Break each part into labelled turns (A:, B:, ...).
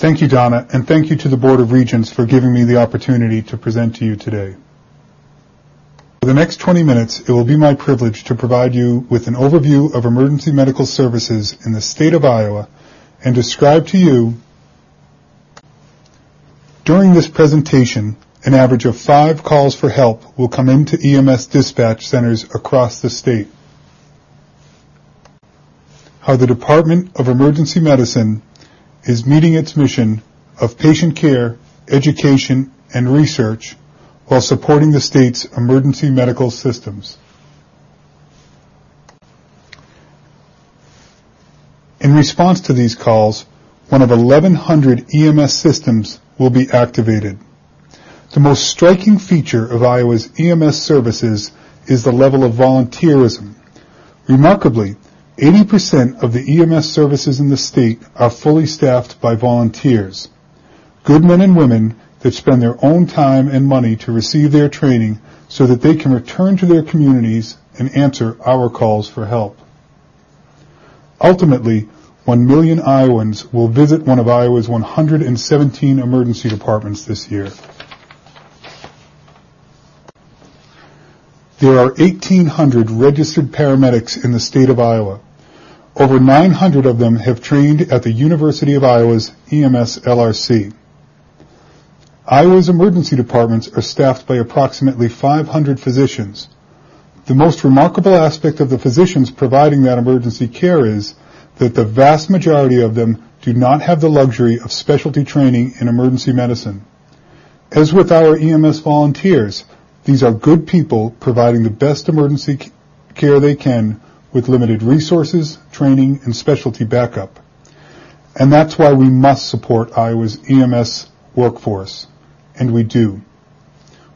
A: Thank you, Donna, and thank you to the Board of Regents for giving me the opportunity to present to you today. For the next 20 minutes, it will be my privilege to provide you with an overview of emergency medical services in the state of Iowa and describe to you. During this presentation, an average of five calls for help will come into EMS dispatch centers across the state. How the Department of Emergency Medicine is meeting its mission of patient care, education, and research while supporting the state's emergency medical systems. In response to these calls, one of 1,100 EMS systems will be activated. The most striking feature of Iowa's EMS services is the level of volunteerism. Remarkably, 80% of the EMS services in the state are fully staffed by volunteers, good men and women that spend their own time and money to receive their training so that they can return to their communities and answer our calls for help. Ultimately, 1 million Iowans will visit one of Iowa's 117 emergency departments this year. There are 1,800 registered paramedics in the state of Iowa. Over 900 of them have trained at the University of Iowa's EMS LRC. Iowa's emergency departments are staffed by approximately 500 physicians. The most remarkable aspect of the physicians providing that emergency care is that the vast majority of them do not have the luxury of specialty training in emergency medicine. As with our EMS volunteers, these are good people providing the best emergency care they can with limited resources, training, and specialty backup. And that's why we must support Iowa's EMS workforce, and we do.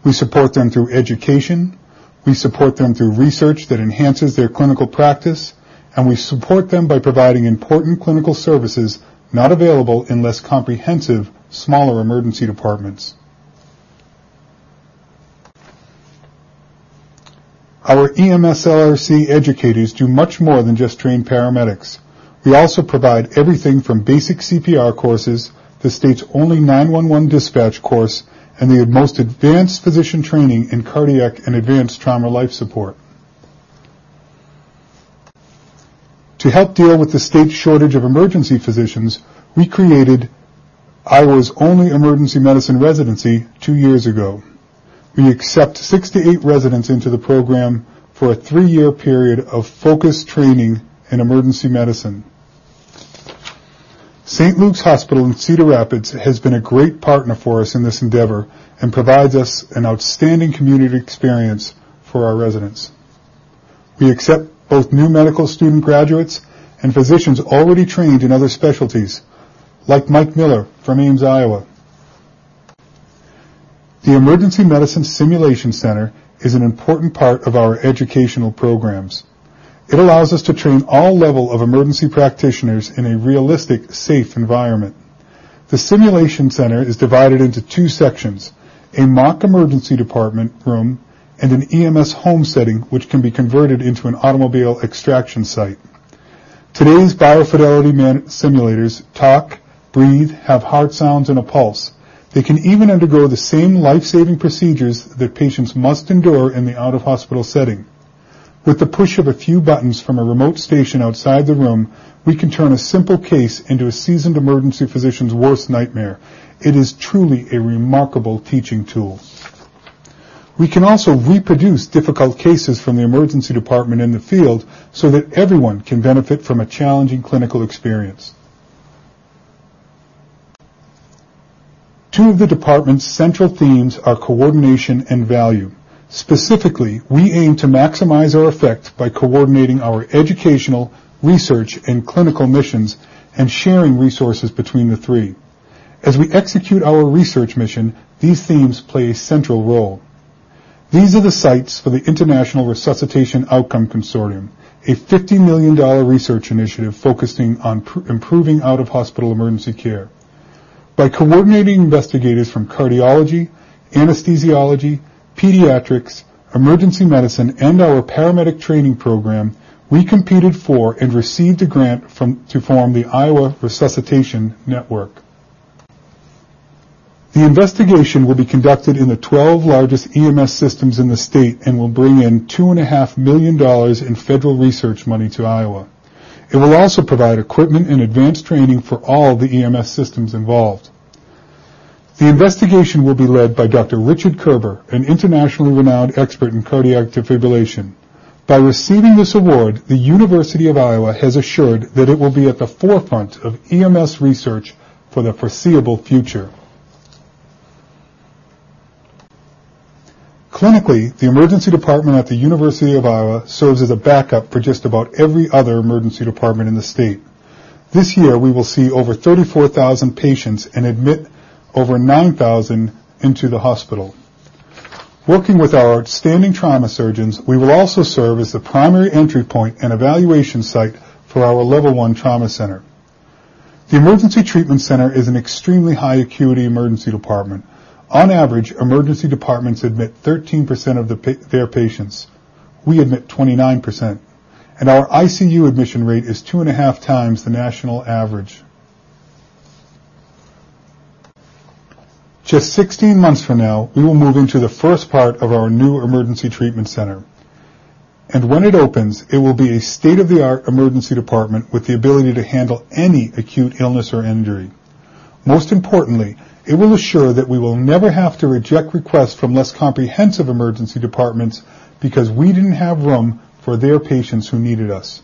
A: We support them through education, we support them through research that enhances their clinical practice, and we support them by providing important clinical services not available in less comprehensive, smaller emergency departments. Our EMS LRC educators do much more than just train paramedics. We also provide everything from basic CPR courses, the state's only 911 dispatch course, and the most advanced physician training in cardiac and advanced trauma life support. To help deal with the state's shortage of emergency physicians, we created Iowa's only emergency medicine residency two years ago. We accept six to eight residents into the program for a three-year period of focused training in emergency medicine. St. Luke's Hospital in Cedar Rapids has been a great partner for us in this endeavor and provides us an outstanding community experience for our residents. We accept both new medical student graduates and physicians already trained in other specialties, like Mike Miller from Ames, Iowa. The Emergency Medicine Simulation Center is an important part of our educational programs. It allows us to train all level of emergency practitioners in a realistic, safe environment. The Simulation Center is divided into two sections, a mock emergency department room and an EMS home setting which can be converted into an automobile extraction site. Today's biofidelity simulators talk, breathe, have heart sounds, and a pulse. They can even undergo the same life-saving procedures that patients must endure in the out-of-hospital setting. With the push of a few buttons from a remote station outside the room, we can turn a simple case into a seasoned emergency physician's worst nightmare. It is truly a remarkable teaching tool. We can also reproduce difficult cases from the emergency department in the field so that everyone can benefit from a challenging clinical experience. Two of the department's central themes are coordination and value. Specifically, we aim to maximize our effect by coordinating our educational, research, and clinical missions and sharing resources between the three. As we execute our research mission, these themes play a central role. These are the sites for the International Resuscitation Outcome Consortium, a $50 million research initiative focusing on improving out-of-hospital emergency care. By coordinating investigators from cardiology, anesthesiology, pediatrics, emergency medicine, and our paramedic training program, we competed for and received a grant to form the Iowa Resuscitation Network. The investigation will be conducted in the 12 largest EMS systems in the state and will bring in $2.5 million in federal research money to Iowa. It will also provide equipment and advanced training for all the EMS systems involved. The investigation will be led by Dr. Richard Kerber, an internationally renowned expert in cardiac defibrillation. By receiving this award, the University of Iowa has assured that it will be at the forefront of EMS research for the foreseeable future. Clinically, the emergency department at the University of Iowa serves as a backup for just about every other emergency department in the state. This year, we will see over 34,000 patients and admit over 9,000 into the hospital. Working with our outstanding trauma surgeons, we will also serve as the primary entry point and evaluation site for our level 1 trauma center. The emergency treatment center is an extremely high acuity emergency department. On average, emergency departments admit 13% of their patients. We admit 29%, and our ICU admission rate is two and a half times the national average. Just 16 months from now, we will move into the first part of our new emergency treatment center. And when it opens, it will be a state-of-the-art emergency department with the ability to handle any acute illness or injury. Most importantly, it will assure that we will never have to reject requests from less comprehensive emergency departments because we didn't have room for their patients who needed us.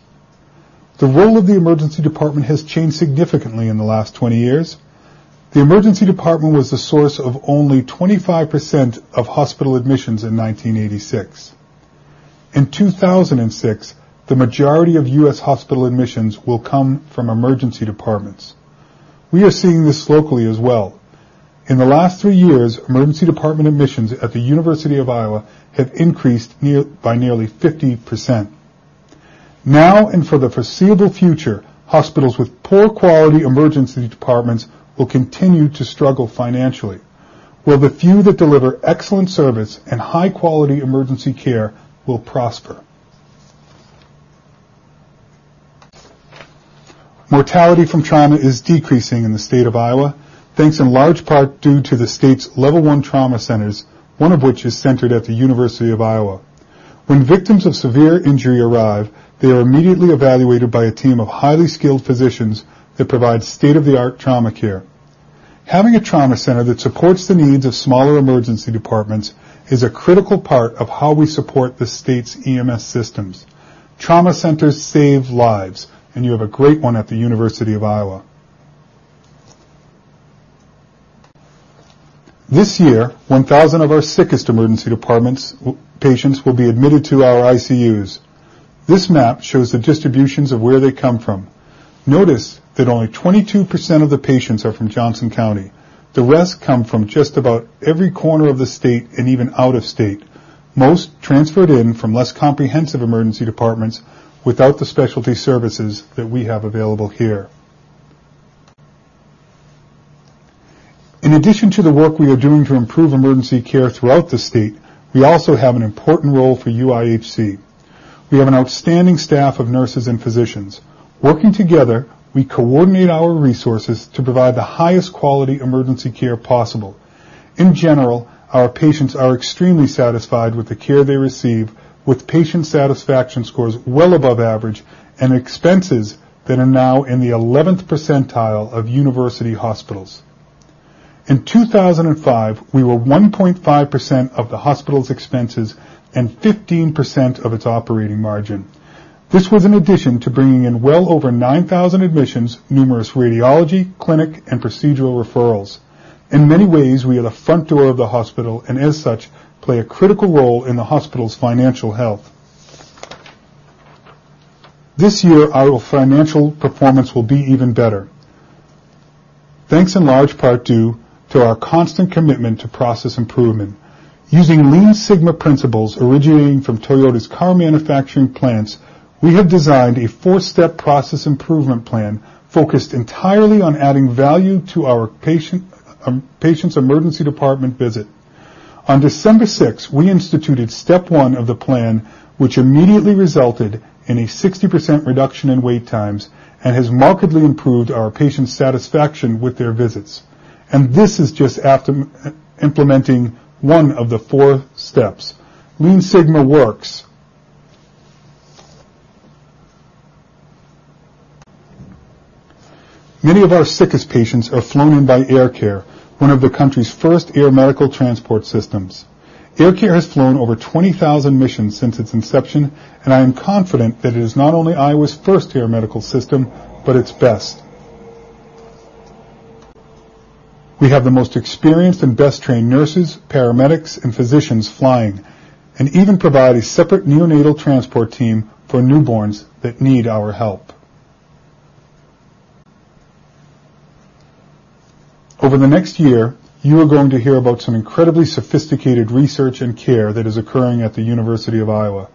A: The role of the emergency department has changed significantly in the last 20 years. The emergency department was the source of only 25% of hospital admissions in 1986. In 2006, the majority of U.S. hospital admissions will come from emergency departments. We are seeing this locally as well. In the last three years, emergency department admissions at the University of Iowa have increased by nearly 50%. Now and for the foreseeable future, hospitals with poor quality emergency departments will continue to struggle financially, while the few that deliver excellent service and high-quality emergency care will prosper. Mortality from trauma is decreasing in the state of Iowa, thanks in large part due to the state's level 1 trauma centers, one of which is centered at the University of Iowa. When victims of severe injury arrive, they are immediately evaluated by a team of highly skilled physicians that provide state-of-the-art trauma care. Having a trauma center that supports the needs of smaller emergency departments is a critical part of how we support the state's EMS systems. Trauma centers save lives, and you have a great one at the University of Iowa. This year, 1,000 of our sickest emergency departments patients will be admitted to our ICUs. This map shows the distributions of where they come from. Notice that only 22% of the patients are from Johnson County. The rest come from just about every corner of the state and even out of state. Most transferred in from less comprehensive emergency departments without the specialty services that we have available here. In addition to the work we are doing to improve emergency care throughout the state, we also have an important role for UIHC. We have an outstanding staff of nurses and physicians. Working together, we coordinate our resources to provide the highest quality emergency care possible. In general, our patients are extremely satisfied with the care they receive, with patient satisfaction scores well above average and expenses that are now in the 11th percentile of university hospitals. In 2005, we were 1.5% of the hospital's expenses and 15% of its operating margin. This was in addition to bringing in well over 9,000 admissions, numerous radiology, clinic, and procedural referrals. In many ways, we are the front door of the hospital, and as such, play a critical role in the hospital's financial health. This year, our financial performance will be even better. Thanks in large part due to our constant commitment to process improvement. Using Lean Sigma principles originating from Toyota's car manufacturing plants, we have designed a four-step process improvement plan focused entirely on adding value to our um, patient's emergency department visit. On December 6, we instituted step one of the plan, which immediately resulted in a 60% reduction in wait times and has markedly improved our patients' satisfaction with their visits. And this is just after implementing one of the four steps. Lean Sigma works. Many of our sickest patients are flown in by AirCare, one of the country's first air medical transport systems. AirCare has flown over 20,000 missions since its inception, and I am confident that it is not only Iowa's first air medical system, but its best. We have the most experienced and best trained nurses, paramedics, and physicians flying, and even provide a separate neonatal transport team for newborns that need our help. Over the next year, you are going to hear about some incredibly sophisticated research and care that is occurring at the University of Iowa,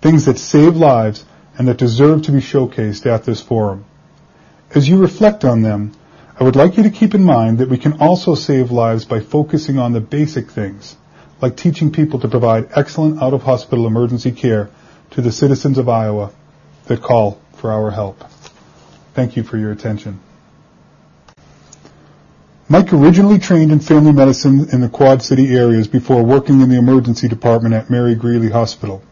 A: things that save lives and that deserve to be showcased at this forum. As you reflect on them, I would like you to keep in mind that we can also save lives by focusing on the basic things, like teaching people to provide excellent out-of-hospital emergency care to the citizens of Iowa that call for our help. Thank you for your attention. Mike originally trained in family medicine in the Quad City areas before working in the emergency department at Mary Greeley Hospital.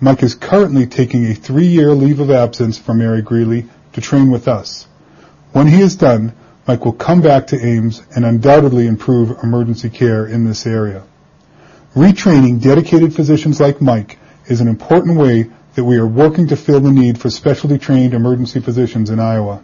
A: Mike is currently taking a three-year leave of absence from Mary Greeley to train with us. When he is done, Mike will come back to Ames and undoubtedly improve emergency care in this area. Retraining dedicated physicians like Mike is an important way that we are working to fill the need for specialty trained emergency physicians in Iowa.